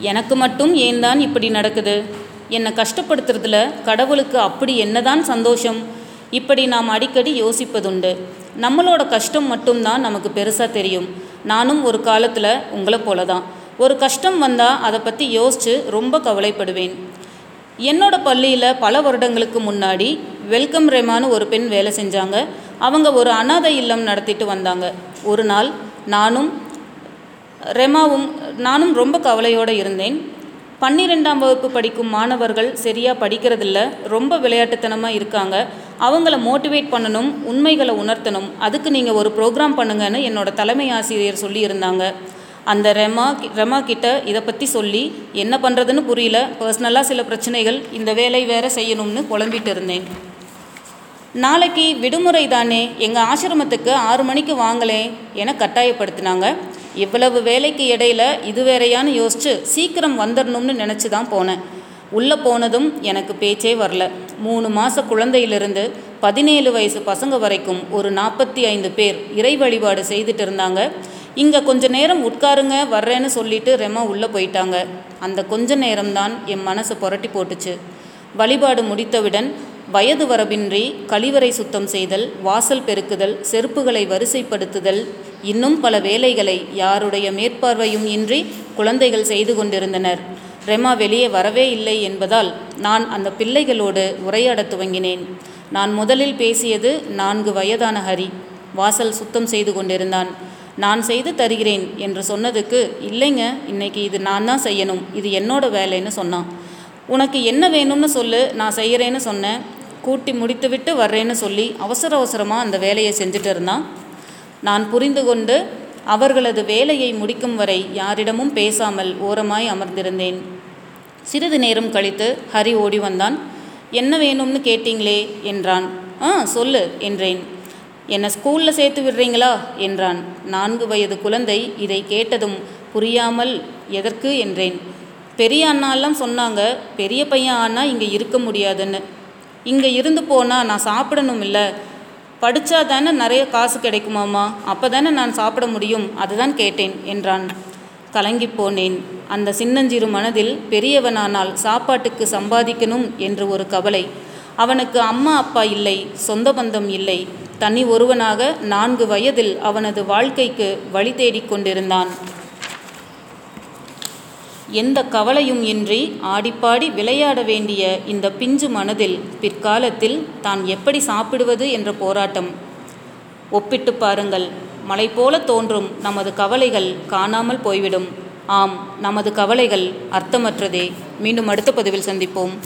எனக்கு மட்டும் ஏன் தான் இப்படி நடக்குது? என்னை கஷ்டப்படுத்துறதுல கடவுளுக்கு அப்படி என்னதான் சந்தோஷம்? இப்படி நாம் அடிக்கடி யோசிப்பதுண்டு. நம்மளோட கஷ்டம் மட்டும்தான் நமக்கு பெருசாக தெரியும். நானும் ஒரு காலத்தில் உங்களை போல தான் ஒரு கஷ்டம் வந்தால் அதை பற்றி யோசித்து ரொம்ப கவலைப்படுவேன். என்னோட பள்ளியில் பல வருடங்களுக்கு முன்னாடி வெல்கம் ரெமான்னு ஒரு பெண் வேலை செஞ்சாங்க. அவங்க ஒரு அனாதை இல்லம் நடத்திட்டு வந்தாங்க. ஒரு நாள் நானும் ரெமாவும் நானும் ரொம்ப கவலையோடு இருந்தேன். பன்னிரெண்டாம் வகுப்பு படிக்கும் மாணவர்கள் சரியாக படிக்கிறதில்ல ரொம்ப விளையாட்டுத்தனமாக இருக்காங்க. அவங்கள மோட்டிவேட் பண்ணணும் உண்மைகளை உணர்த்தணும். அதுக்கு நீங்கள் ஒரு ப்ரோக்ராம் பண்ணுங்கன்னு என்னோட தலைமை ஆசிரியர் சொல்லியிருந்தாங்க. அந்த ரெமா கி- ரெமா கிட்ட இதை பற்றி சொல்லி என்ன பண்ணுறதுன்னு புரியல. பர்சனலாக சில பிரச்சனைகள் இந்த வேலை வேற செய்யணும்னு குழம்பிட்டு இருந்தேன். நாளைக்கு விடுமுறை தானே எங்கள் ஆசிரமத்துக்கு ஆறு மணிக்கு வாங்கலே என கட்டாயப்படுத்தினாங்க. இவ்வளவு வேலைக்கு இடையில இது வேறையான்னு யோசிச்சு சீக்கிரம் வந்துடணும்னு நினச்சி தான் போனேன். உள்ளே போனதும் எனக்கு பேச்சே வரல. மூணு மாத குழந்தையிலிருந்து பதினேழு வயசு பசங்க வரைக்கும் ஒரு நாற்பத்தி ஐந்து பேர் இறை வழிபாடு செய்துட்டு இருந்தாங்க. இங்கே கொஞ்ச நேரம் உட்காருங்க வர்றேன்னு சொல்லிட்டு ரெமா உள்ளே போயிட்டாங்க. அந்த கொஞ்ச நேரம்தான் என் மனசு புரட்டி போட்டுச்சு. வழிபாடு முடித்தவுடன் வயது வரபின்றி கழிவறை சுத்தம் செய்தல் வாசல் பெருக்குதல் செருப்புகளை வரிசைப்படுத்துதல் இன்னும் பல வேலைகளை யாருடைய மேற்பார்வையும் இன்றி குழந்தைகள் செய்து கொண்டிருந்தனர். ரெமா வெளியே வரவே இல்லை என்பதால் நான் அந்த பிள்ளைகளோடு உரையாடத் துவங்கினேன். நான் முதலில் பேசியது நான்கு வயதான ஹரி. வாசல் சுத்தம் செய்து கொண்டிருந்தான். நான் செய்து தருகிறேன் என்று சொன்னதுக்கு இல்லைங்க இன்னைக்கு இது நான் தான் செய்யணும். இது என்னோட வேலைன்னு சொன்னான். உனக்கு என்ன வேணும்னு சொல்லு நான் செய்கிறேன்னு சொன்னேன். கூட்டி முடித்துவிட்டு வர்றேன்னு சொல்லி அவசர அவசரமாக அந்த வேலையை செஞ்சுட்டு இருந்தான். நான் புரிந்து கொண்டு அவர்களது வேலையை முடிக்கும் வரை யாரிடமும் பேசாமல் ஓரமாய் அமர்ந்திருந்தேன். சிறிது நேரம் கழித்து ஹரி ஓடி வந்தான். என்ன வேணும்னு கேட்டீங்களே? என்றான். ஆ சொல்லு என்றேன். என்னை ஸ்கூலில் சேர்த்து விடுறீங்களா? என்றான். நான்கு வயது குழந்தை இதை கேட்டதும் புரியாமல் எதற்கு? என்றேன். பெரிய அண்ணாலாம் சொன்னாங்க பெரிய பையன் ஆனால் இங்கே இருக்க முடியாதுன்னு. இங்கே இருந்து போனால் நான் சாப்பிடணும் இல்லை படித்தா தானே நிறைய காசு கிடைக்குமாமா அப்போ தானே நான் சாப்பிட முடியும். அதுதான் கேட்டேன் என்றான். கலங்கிப் போனேன் அந்த சின்னஞ்சிறு மனதில் பெரியவனானால் சாப்பாட்டுக்கு சம்பாதிக்கணும் என்று ஒரு கவலை. அவனுக்கு அம்மா அப்பா இல்லை சொந்த பந்தம் இல்லை. தனி ஒருவனாக நான்கு வயதில் அவனது வாழ்க்கைக்கு வழி தேடிக் கொண்டிருந்தான் எந்த கவலையும் இன்றி ஆடிப்பாடி விளையாட வேண்டிய இந்த பிஞ்சு மனதில் பிற்காலத்தில் தான் எப்படி சாப்பிடுவது என்ற போராட்டம். ஒப்பிட்டு பாருங்கள் மலை போல தோன்றும் நமது கவலைகள் காணாமல் போய்விடும். ஆம் நமது கவலைகள் அர்த்தமற்றதே. மீண்டும் அடுத்த பதிவில் சந்திப்போம்.